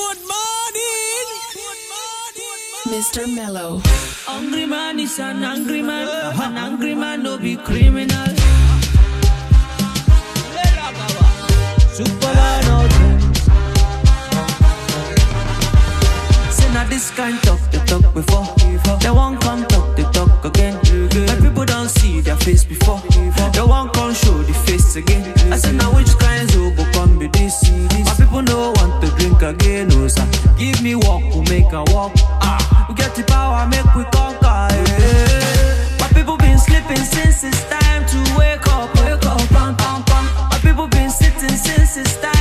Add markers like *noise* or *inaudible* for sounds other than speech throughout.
Good morning. Mr. Mellow. Angry man is an angry man. An angry man no be criminal. this kind talk, they talk before. They won't come talk, they talk again. My people don't see their face before. They won't come show the face again. I said, now which kinds of go come be this? My people don't want to drink again, no sir. Give me walk, we make a walk. Ah, we get the power, make we conquer. Yeah. My people been sleeping since it's time to wake up, wake up, bang, bang, bang. My people been sitting since it's time.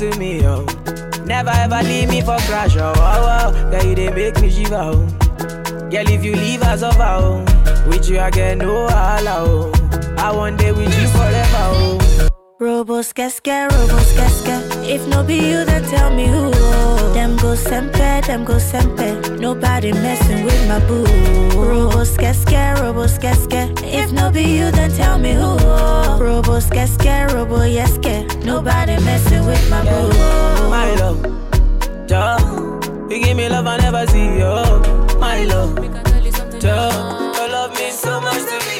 To me, yo. Never ever leave me for crash, oh, oh, oh. Girl, you they make me shiver, oh. Girl, if you leave us over, oh. With you, I get no holla, oh. I want day with you forever, oh. Robos casca, robos casca. If no be you, then tell me who. Oh. Them go sempe, them go sempe. Nobody messing with my boo. Robos casca, robos casca. If no be you, then tell me who. Oh. Robos casca, robo yeske. Nobody messing with my boo. My love, Joe. You give me love I never see, yo. My love, Joe. Your love means so much to me,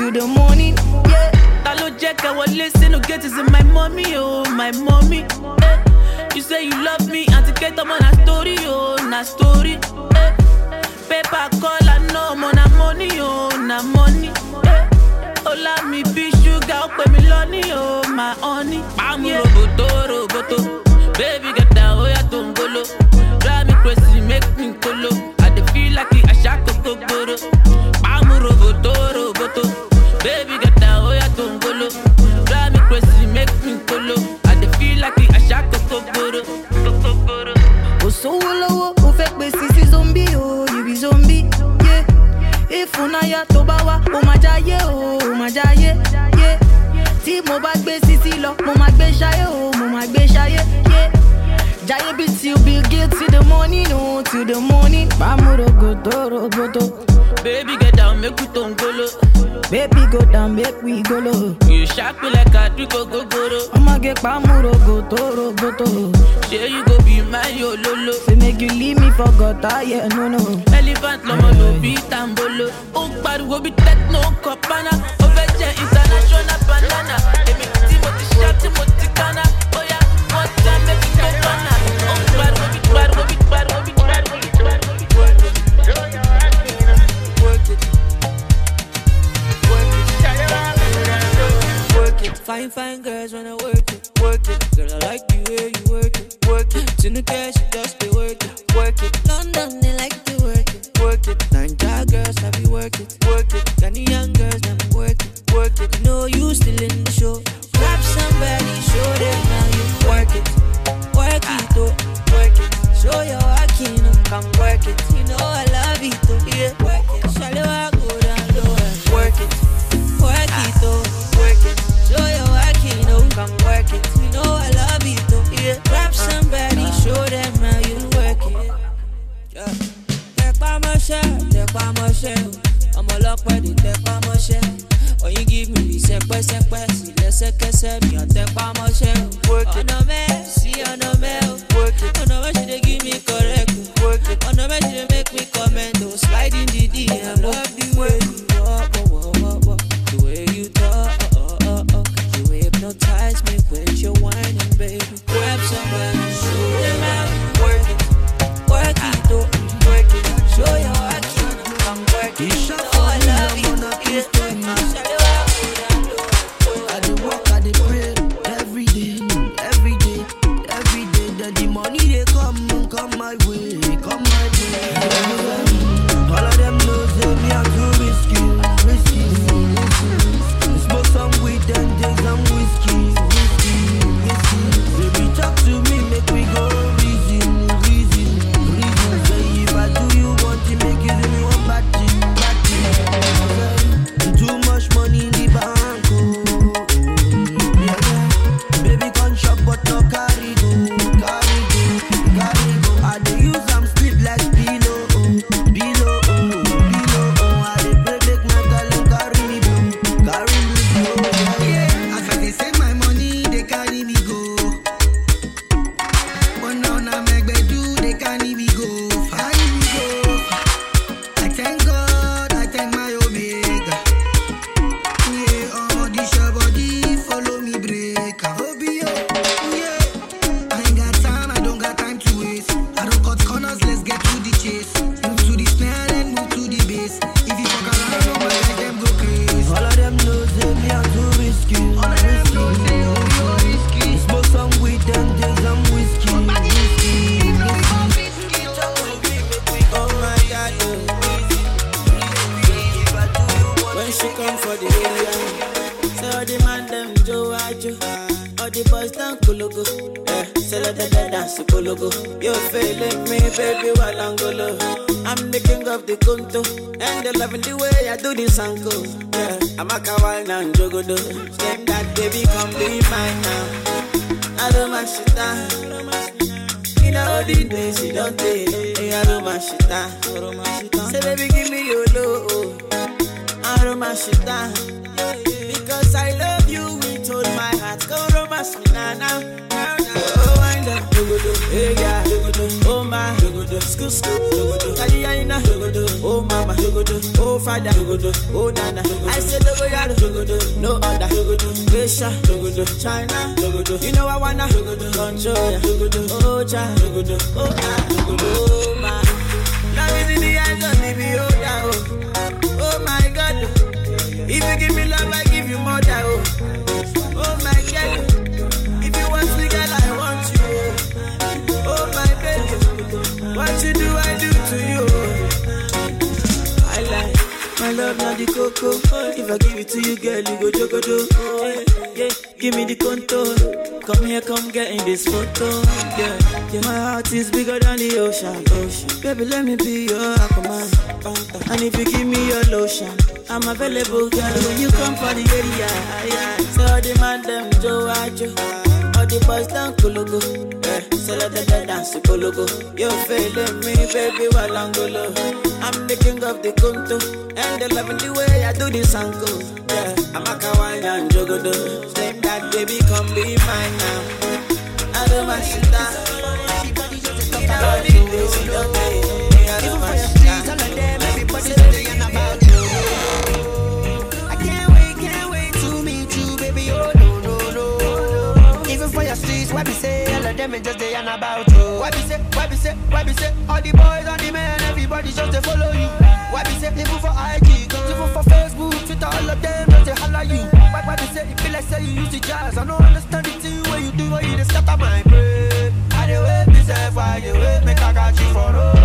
till the morning yé. Ta ló jẹ́ kẹ́ wọlé sínú gate is my mommy oh my mommy. Eh. You say you love me, àti kẹ́tọ́ mọ́ na story oh na story. Eh. Paper call I know mo na money oh na money. Eh. Ọlá mi bí ṣúgà ó pè mí lọ́ní oh my honey. Pàmò roboto roboto, baby get down oya tó ń golo. Drive me crazy make me kolo, I dey feel like àṣà kòkó gbòòrò. Pàmò roboto roboto, baby get down oya tó ń golo. Drive me crazy make me kolo, I dey feel like gbòòrò. Kòkó gbòòrò. kò sówó lọ́wọ́ ó fẹ́ pè sí sí zombi o you be zombi yé ìfúnnáyà tó bá wá ó máa jáyé o ó máa jáyé yé tí mo bá gbé sísí lọ mo máa gbé ṣayé o mo máa gbé ṣayé yé jáyé bí till bill gates till the morning o till the morning. bámúrògòtò rògbòtò Baby get down make we tó ń golo. Baby go down make we go low. You sharp me like àdúgbò gogoro. ọmọge pàmúrògòtò rògbòtò Ṣé you go be my ololo? say make you leave me for gutter ah, yeah no no. Elephant lọmọ ló bí tambolo. Ń pariwo bí techno kọ̀pánà. Ó fẹ́ jẹ international banana. Èmi tí mo ti ṣá tí mo ti Nigerian girls wanna work it, work it. Girl, I like the way you work it, work it. Tinuke, she just be work it, work it. London, they like to work it, work it. Nigeria girls, I be work it, work it. Ghanaian girls, them work it, work it. You know you still in mọ́ṣẹ́, tẹpá mọ́ṣẹ́. Ọmọ ọlọ́pẹ́ di tẹpá mọ́ṣẹ́. Oyin give me the sẹpẹ́sẹpẹ́ sí lẹ́sẹ̀kẹsẹ̀ mi ò tẹpá mọ́ṣẹ́. Ọ̀nà mẹ́ sí ọ̀nà mẹ́ o. Ọ̀nà mẹ́ ṣe dey give me correct. Ọ̀nà mẹ́ ṣe dey make me comment o. Slide in the DM, love the way you walk, walk, walk, walk. The way you talk, oh, oh, oh, oh. You hypnotize me with your whining, baby. Grab somebody, show them how them dance to Kulugu. You feeling me, baby, while Angolo. I'm the king of the Kunto, and they loving the way I do this uncle. Yeah, I'm a kawaii and jogodo. Say that baby, come be mine now. I don't mind. In all the days you don't take, I don't mind. Say baby, give me your love. I shit down. Because I love you with all my heart. Go romance me now, now, now, now. Hey yeah, oh my, school, dogodo, Kaliyaina, oh mama, oh father, oh nana. I say dogoyaro, dogodo, no other, dogodo, China. You know I wanna, control oh cha, oh ah, oh my. Now is in the eyes of the beholder, oh. Oh my God, if you give me love, I give you more oh. Oh love, not the cocoa. If I give it to you, girl, you go jogodo. Oh, yeah, yeah, give me the contour. Come here, come get in this photo. Yeah, yeah. My heart is bigger than the ocean. ocean. Baby, let me be your aquaman. And if you give me your lotion, I'm available, girl. When you come for the area, yeah. So all the man them Joe Ajo. The boys down Kulugu. Yeah, so let them dance to Kulugu. You feeling me, baby, while Angolo. I'm the king of the Kunto. And they loving the way I do this uncle. Yeah, I'm a kawaii and jogodo. Same that baby, come be mine now. I don't mind shit down. All the days you take. Don't them and just they yarn about you. Why be say, why be say, why be say, all the boys and the men, everybody just they follow you. Why be say, people for IG, people for Facebook, Twitter, all of them just they holler you. Why, why be say, it feel like say you use the jazz, I don't understand it too, what you do, what you just scatter my brain. I dey wait, be say, why you wait, make I got you for no.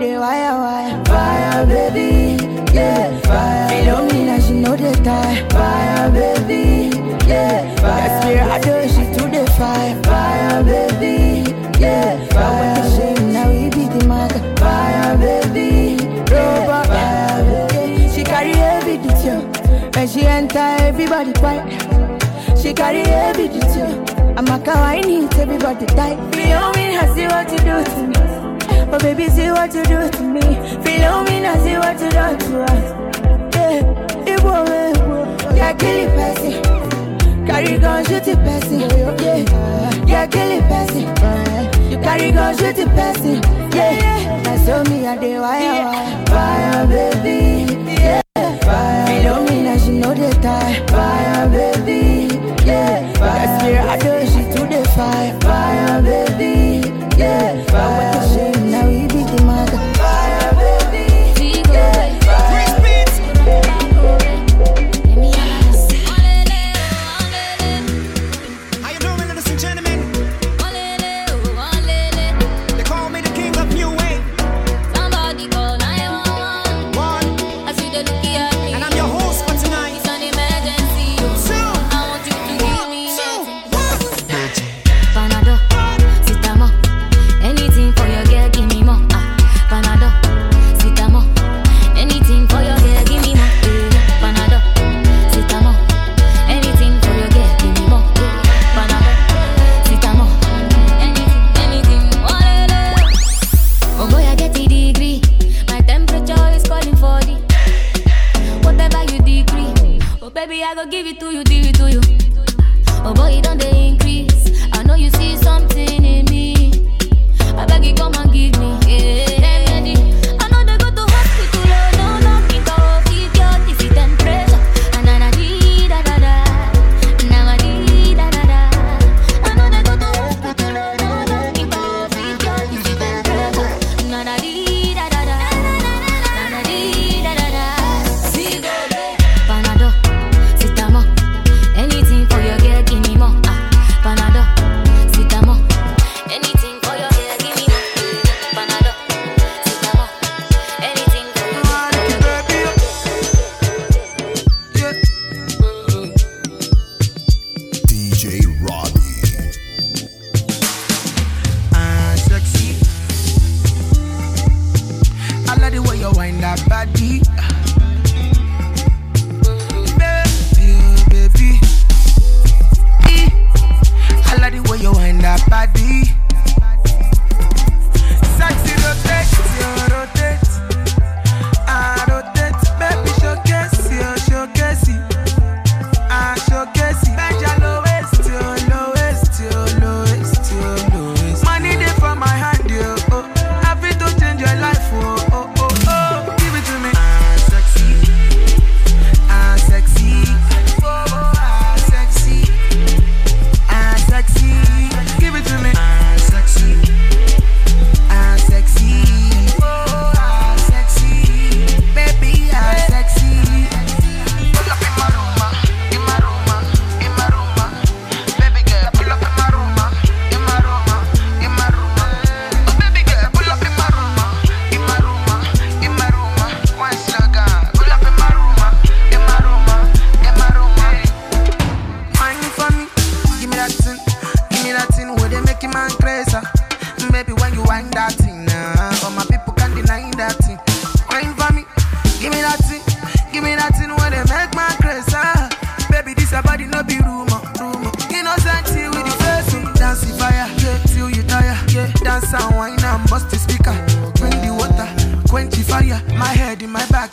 they wire wire. Fire baby, yeah, fire. It don't mean that she know the time. Fire baby, yeah, fire. That's where I do she to the fire. Fire baby, yeah, fire. But when the shame now we be the marker. Fire baby, yeah, fire. Baby. She carry heavy duty oh. when she enter everybody fight. She carry heavy duty. I'm a kawaii, everybody tight. Me only has see what you do to me. Oh baby, see what you do to me. Feel me now, see what you do to us. Yeah, it will Yeah, kill it, Percy. Carry gun, shoot it, Percy. Yeah, yeah, kill it, Percy. You carry gun, shoot it, Percy. Yeah, yeah. That's me, I did why, wire, baby. Yeah, fire. Feel me now, she know the time. Fire, baby. Yeah, fire. That's where I do, she to the fire. Fire, baby. Yeah, fire.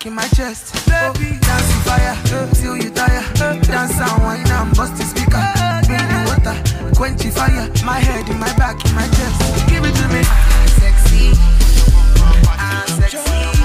in my chest. Oh, dance fire eh, till you tire. Dance and wine and bust the speaker. Bring the water, quench the fire. My head in my back, in my chest. Give it to me. I'm sexy. I'm sexy.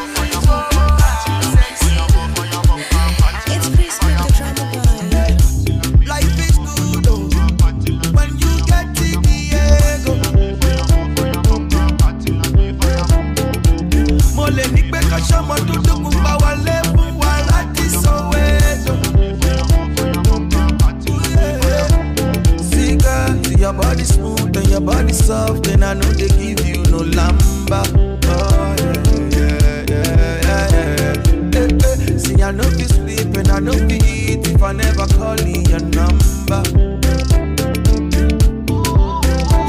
soft and I know they give you no lamba. Oh, yeah, yeah, yeah, yeah, yeah. See, I know be sleep and I know be eat if I never call you your number.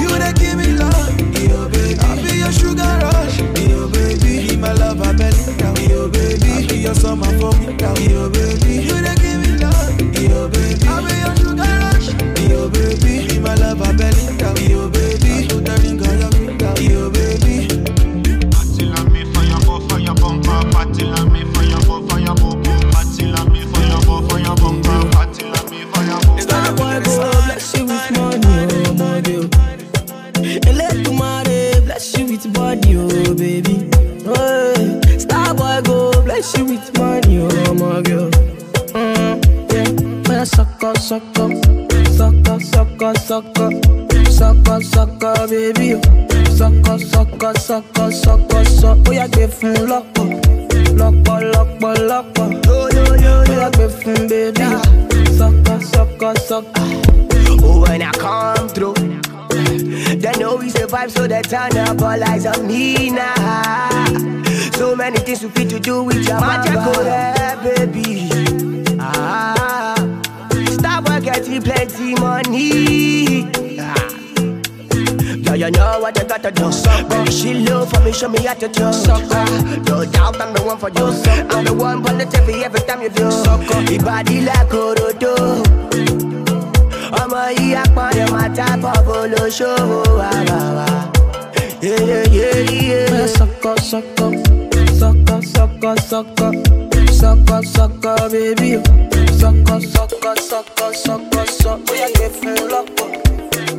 You that give me love, yo baby. I be your sugar rush, yo baby. Be my love, I belly down, yo baby. I be your summer for me down, yo baby. sọkọ sọkọ sọ ó yá gbé fún lọ́pọ̀ lọ́pọ̀ lọ́pọ̀ lọ́pọ̀ ó yá gbé fún bébí sọkọ sọkọ sọkọ. Oh, when I come through, they know we survive, so they turn up all eyes on me now. So many things we fit to do with your magical yeah, baby. Ah, stop work, get plenty money. So you know what you gotta do. Baby, she love for me, show me how to do. Uh, no doubt I'm the one for you. Sucker. I'm the one on the TV every time you do. Sucker. Your body like Orodo. Ọmọ yìí àpọ̀nrẹ̀ máa tábọ̀ bó yeah yeah yeah. wá wá. Bẹ́ẹ̀ sucka, sucka, sucka, sucka, sucka, sọ̀kọ̀ sọ̀kọ̀ bébí sucka, sucka, sucka, sucka, sucka, we're kẹfẹ́ lọ́pọ̀.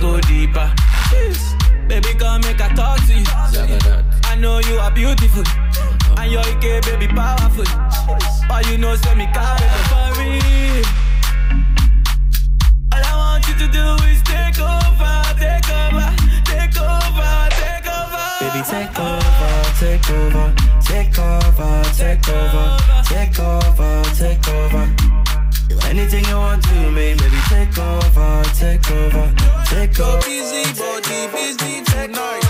go deeper. Just. Baby, come make I talk to you. I know you are beautiful. And your AK, baby, powerful. But you know, send me carry for. All I want you to do is take over, take over, take over, take over. Baby, take over, take over, take over, take over, take over, take over. Do anything you want to me, baby, take over, take over, take Go over. busy, body busy tonight.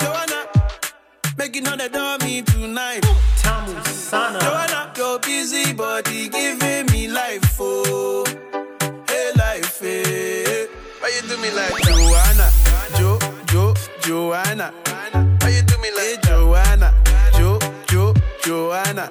Joanna, make it know that don't me tonight. Joanna, your busy body giving me life, oh, hey life, hey. Why you do me like Joanna, Jo, Jo, Joanna? Why you do me like hey, Joanna, Jo, Jo, Joanna?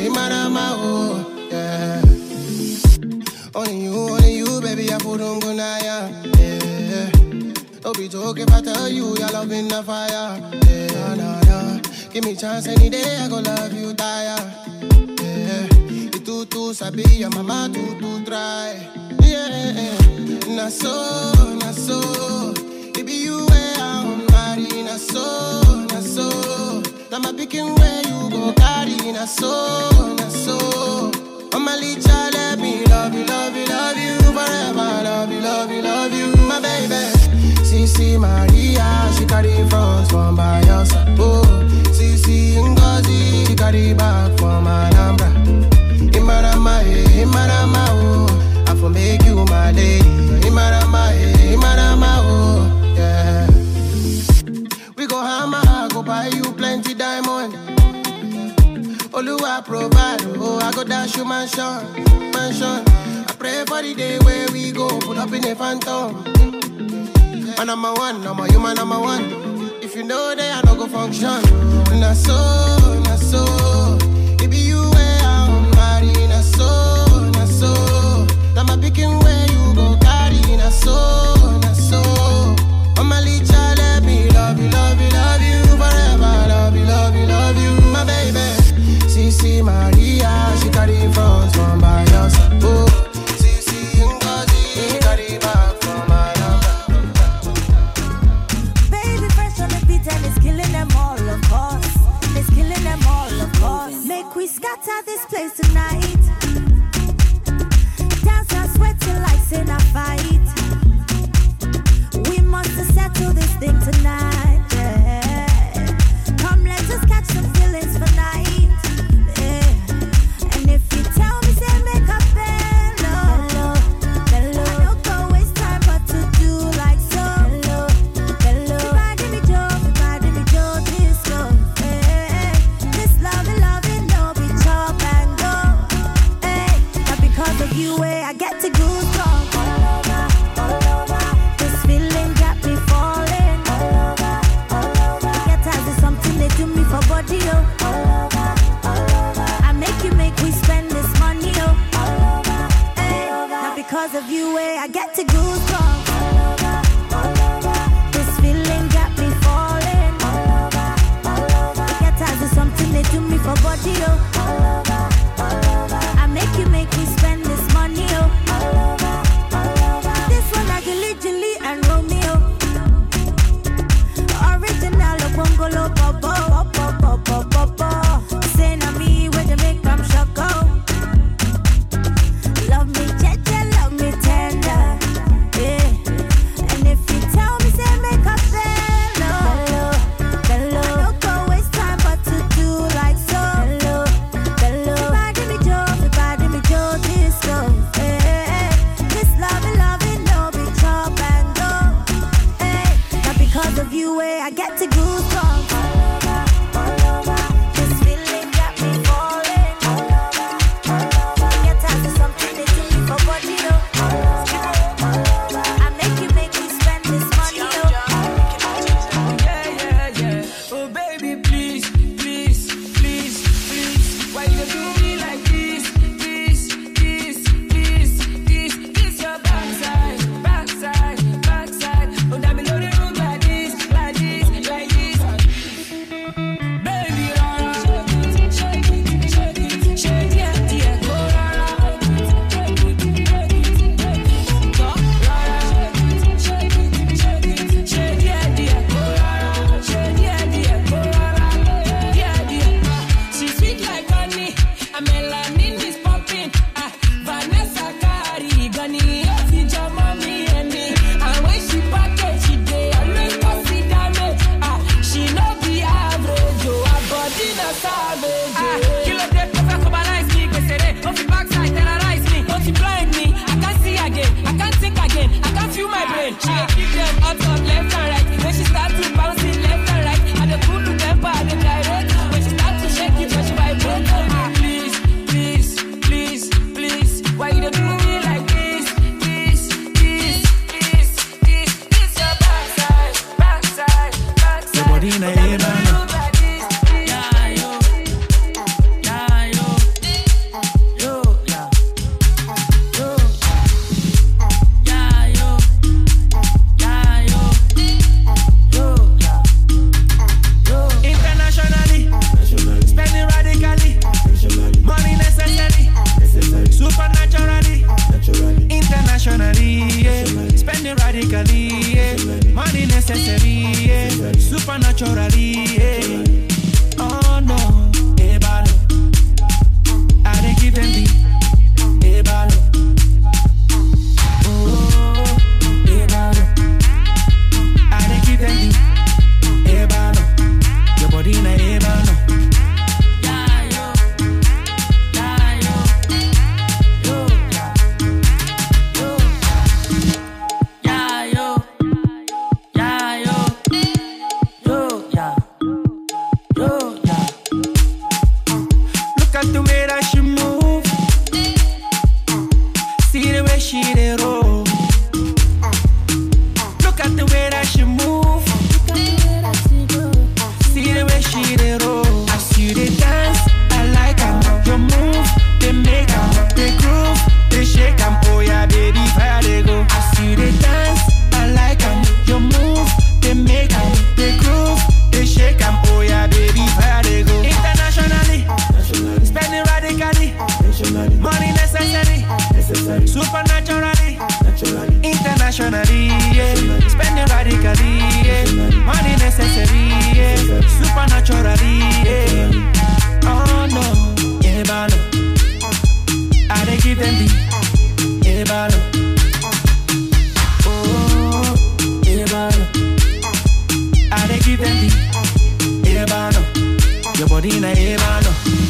Hey, Marama, oh, yeah. Only you, only you, baby, I put on Gunaya, yeah. Don't be joking if I tell you your love in the fire, yeah, nah, nah. Give me chance any day, I go love you, die. yeah. You too, too, sabi, your mama too, too, dry. yeah. Na so, na so, it be you where I'm riding. na so, na so. Now my pickin' where you go carry na so, na so. Mama Licha, let me love you, love you, love you forever. Love you, love you, love you, my baby. Sisi Maria, she carry front from by your side. Oh, Sisi Ngozi, she carry back from Alhambra. Imarama, eh, Imarama, oh, I for make you my lady. Imarama, eh, Imarama. go buy you plenty diamond. Oluwa provide, oh, I go dash you mansion, mansion. I pray for the day where we go, put up in a phantom. And I'm a one, I'm a human, I'm a one. If you know that I don't go function, na so, na so. thing tonight. Naturally. Money necessary. Uh, necessary. Supernaturally. Uh, naturally. Internationally. Yeah. Spending radically. Yeah. Money necessary. Yeah. Supernaturally. Yeah. Oh no. Yeah, balo. Uh. I dey give them the. Yeah, balo. Oh, yeah, balo. I give them the. Yeah. Your body in a yeah.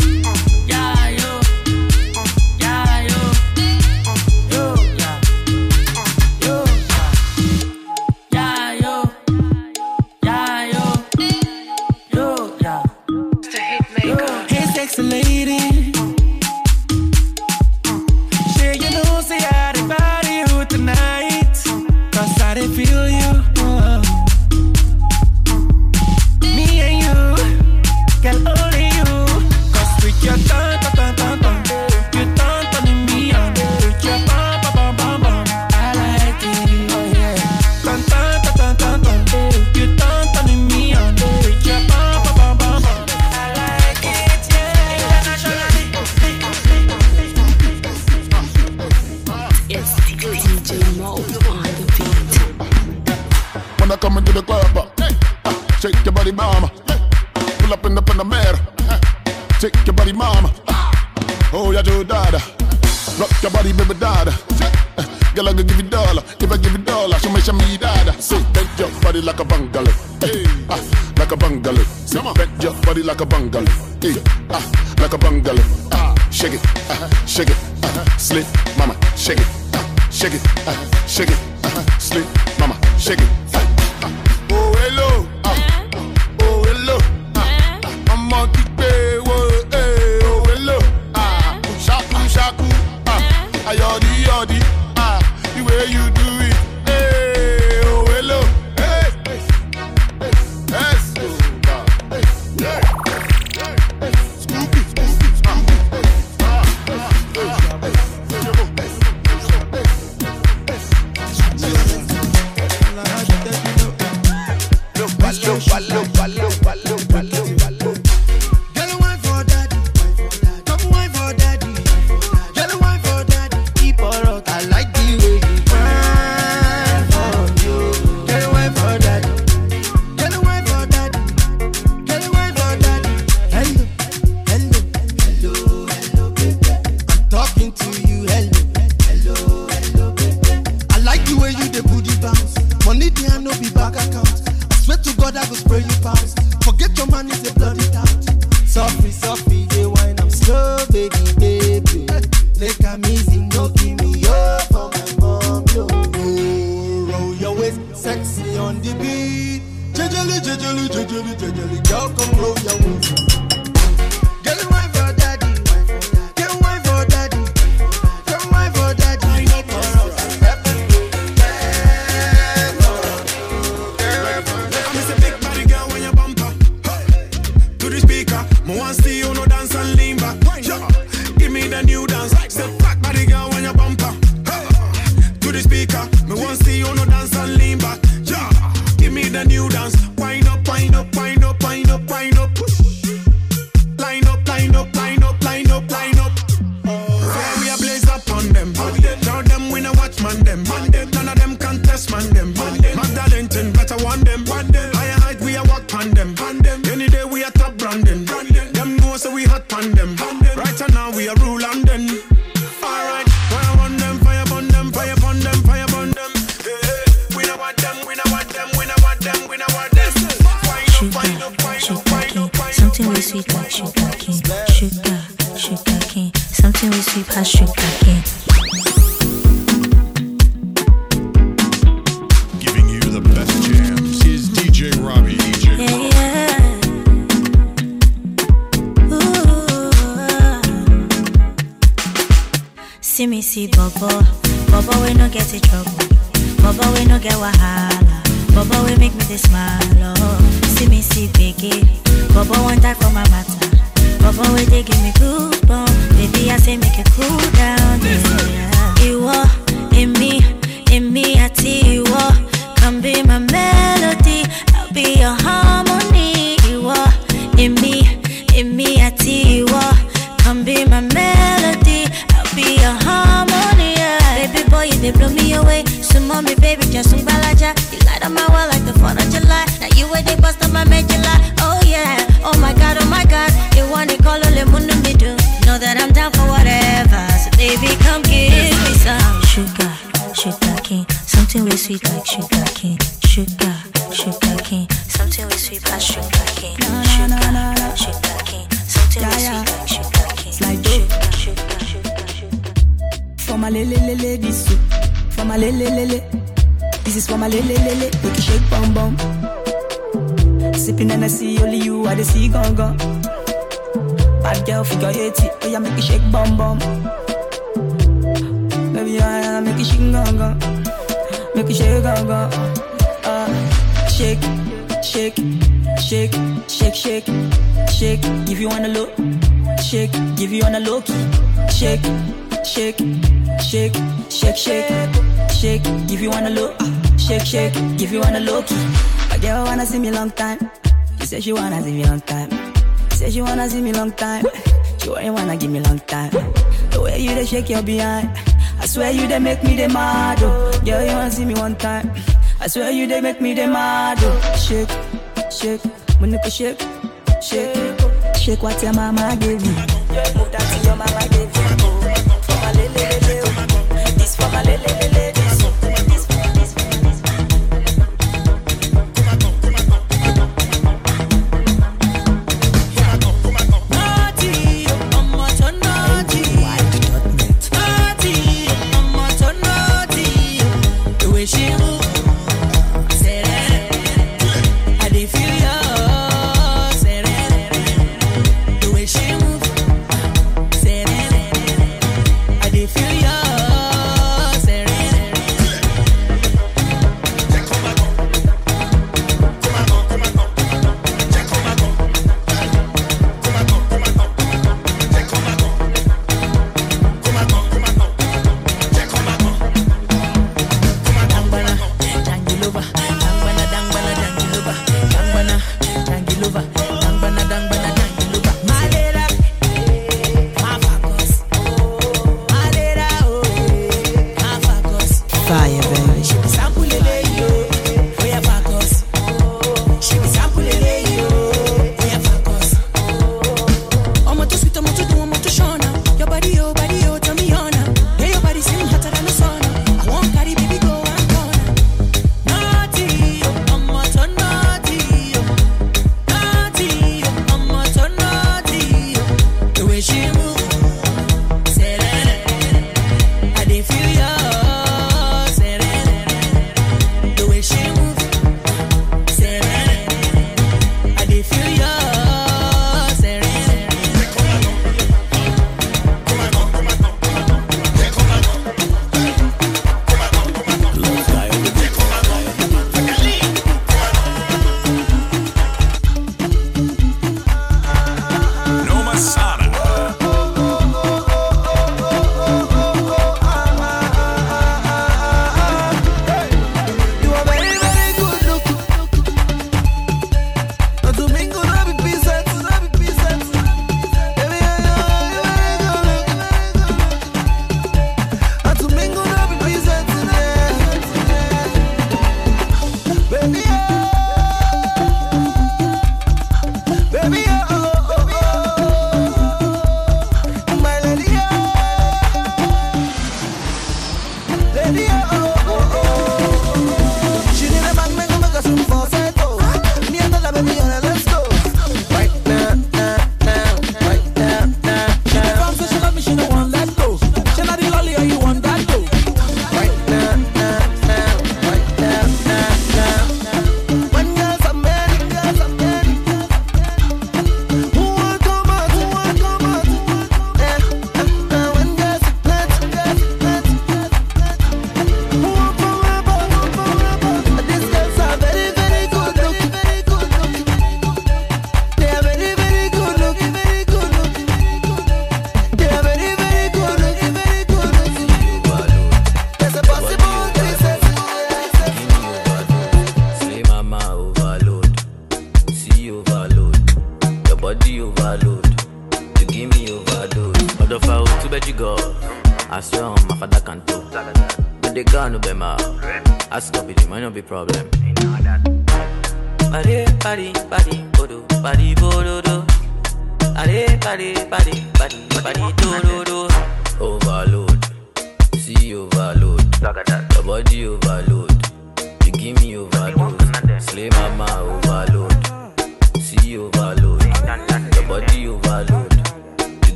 me see Bobo. Bobo, we no get in trouble. Bobo, we no get wahala. Bobo, we make me this smile. Oh. See me see Biggie. Bobo, one time for my matter. Bobo, we they give me good bomb. Baby, I say make it cool down. Yeah. You are in me, in me, I see you are. Come be my man. shake, shake, shake, shake, shake, shake. Give you one a look, ah, shake, shake. Give you one a look. Ah. My girl wanna see me long time. She said she wanna see me long time. She said she wanna see me long time. She ain't wanna give me long time. The way you dey shake your behind, I swear you dey make me dey mad. Oh, girl you wanna see me one time. I swear you they make me they mad. Oh, shake, shake, my nipple shake, shake, shake what your mama gave me. You're my right.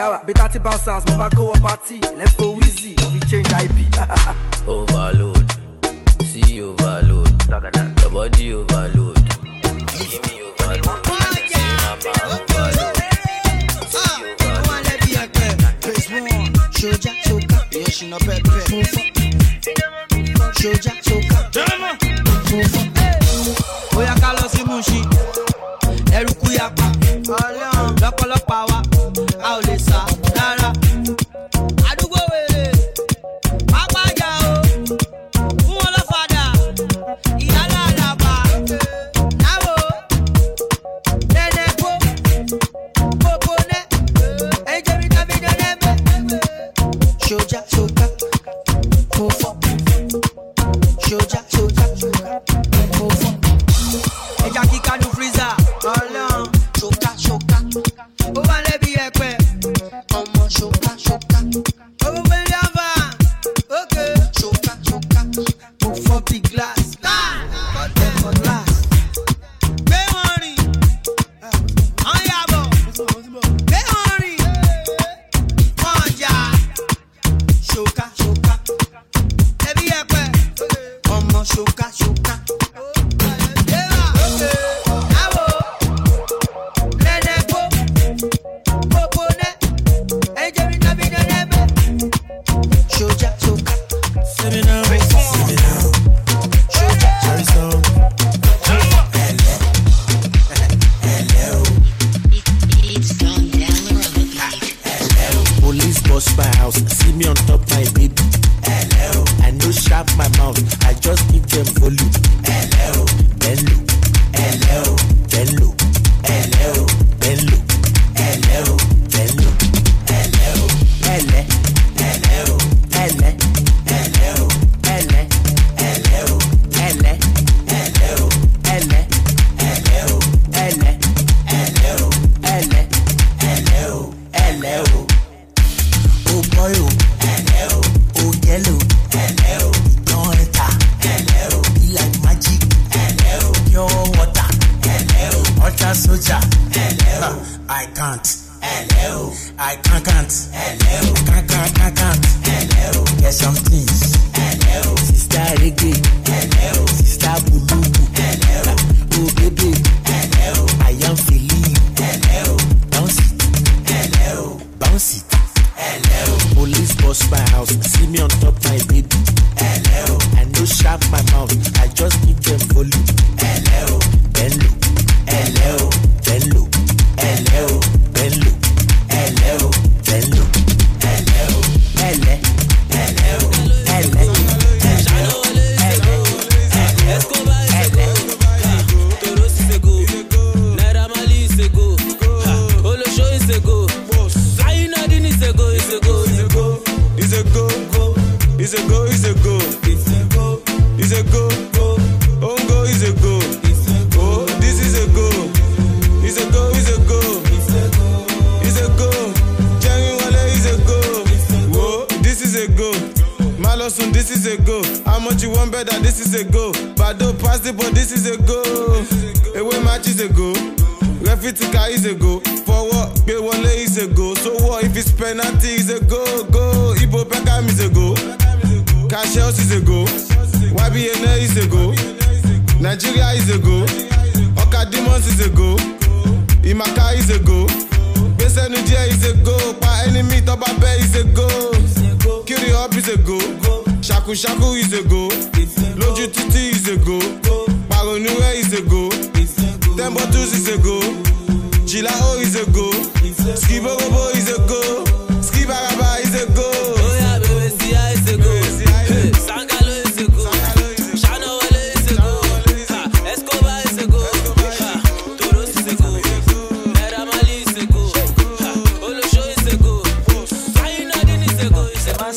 yawa Better to bounce sounds, mama go a party. Left for Wheezy, we change IP *laughs* Overload, see overload. Your body overload, give me overload. Soldier, soldier, yeah, she no pet. Soldier. I can't. Hello.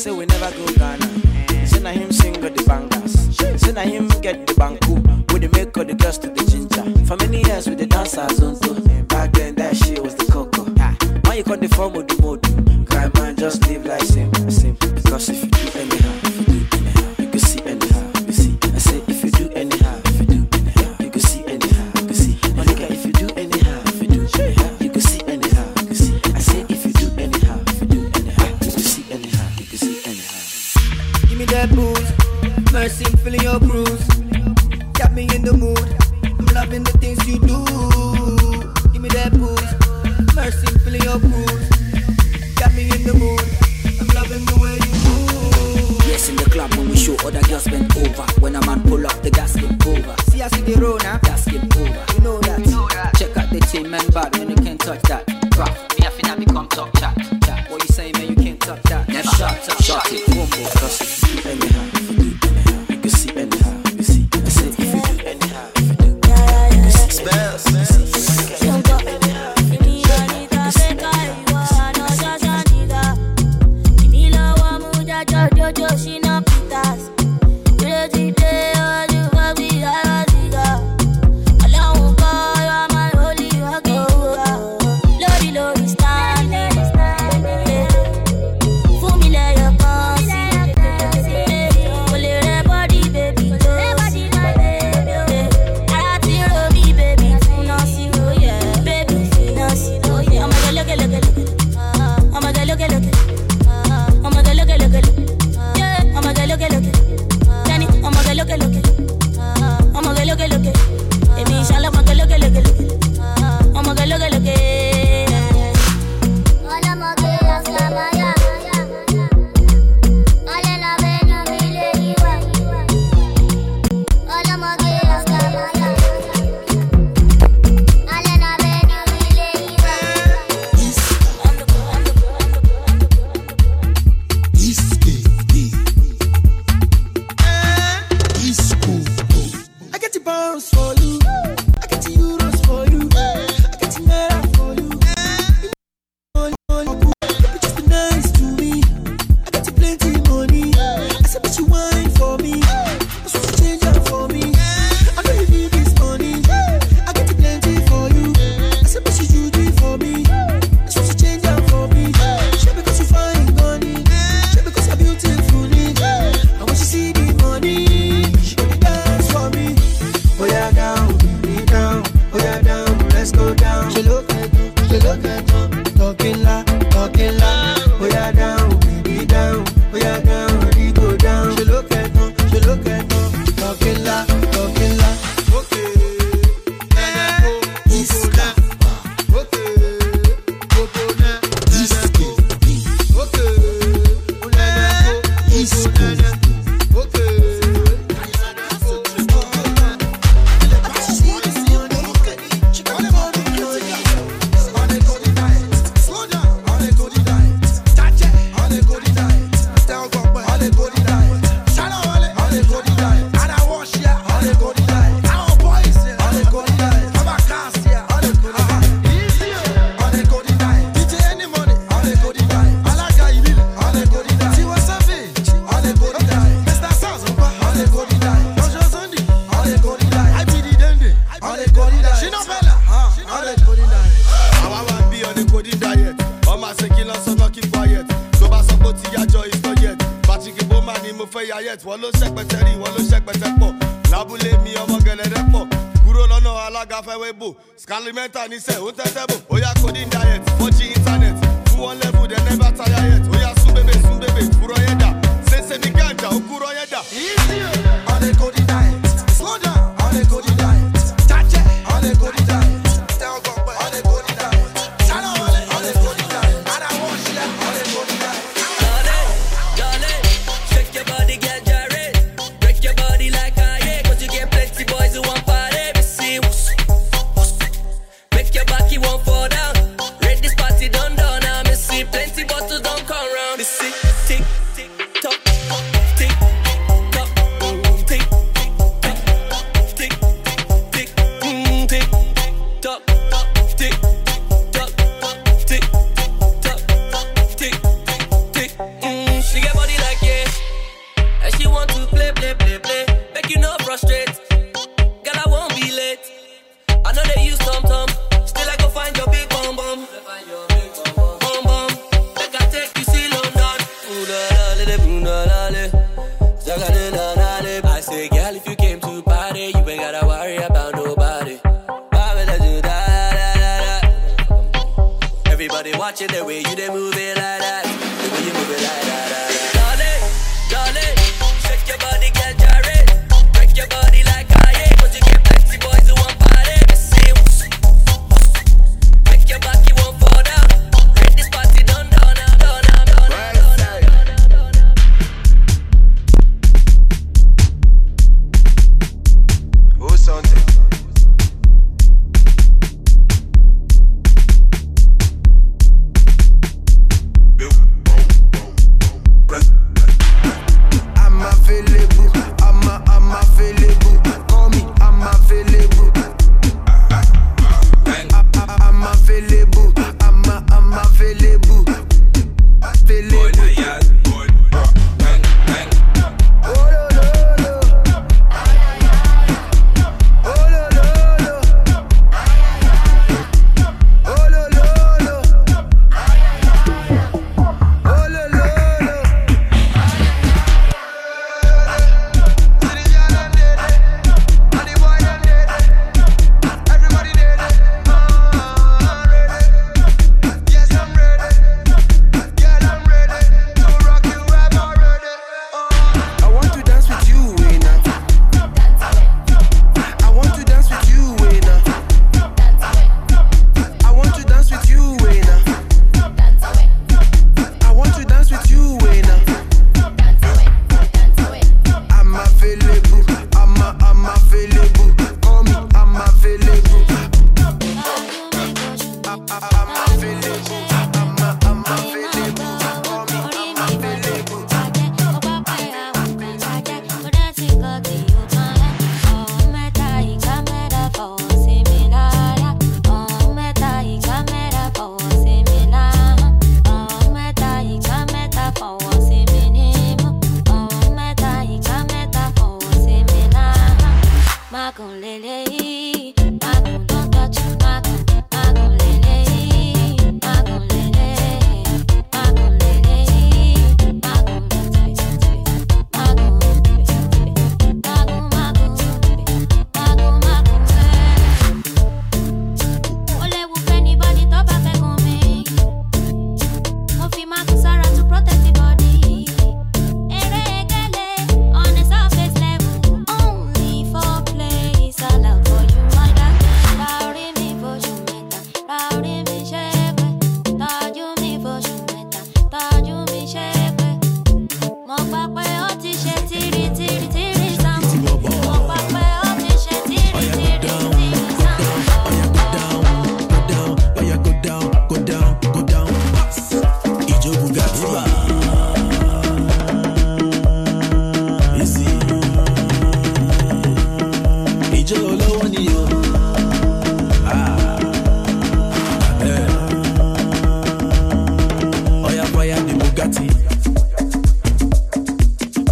say we never go Ghana. They say na him sing the bangers. They say na him get the banku. We the make all the girls to the ginger. For many years we the dancers on to. Back then that shit was the coco. Why you call the form of the mode. man just live like simple, simple. Because if you do anyhow. feeling your bruise. Got me in the mood. I'm loving the things you do. Give me that boost. Mercy, feeling your bruise. Got me in the mood. I'm loving the way you move. Yes, in the club when we show other girls bend over. When a man pull up, the gas get over. See, I see the road now. Gas get over. You know that. Check out the team, man, bad when you can't touch that.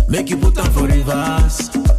Make you put am for reverse.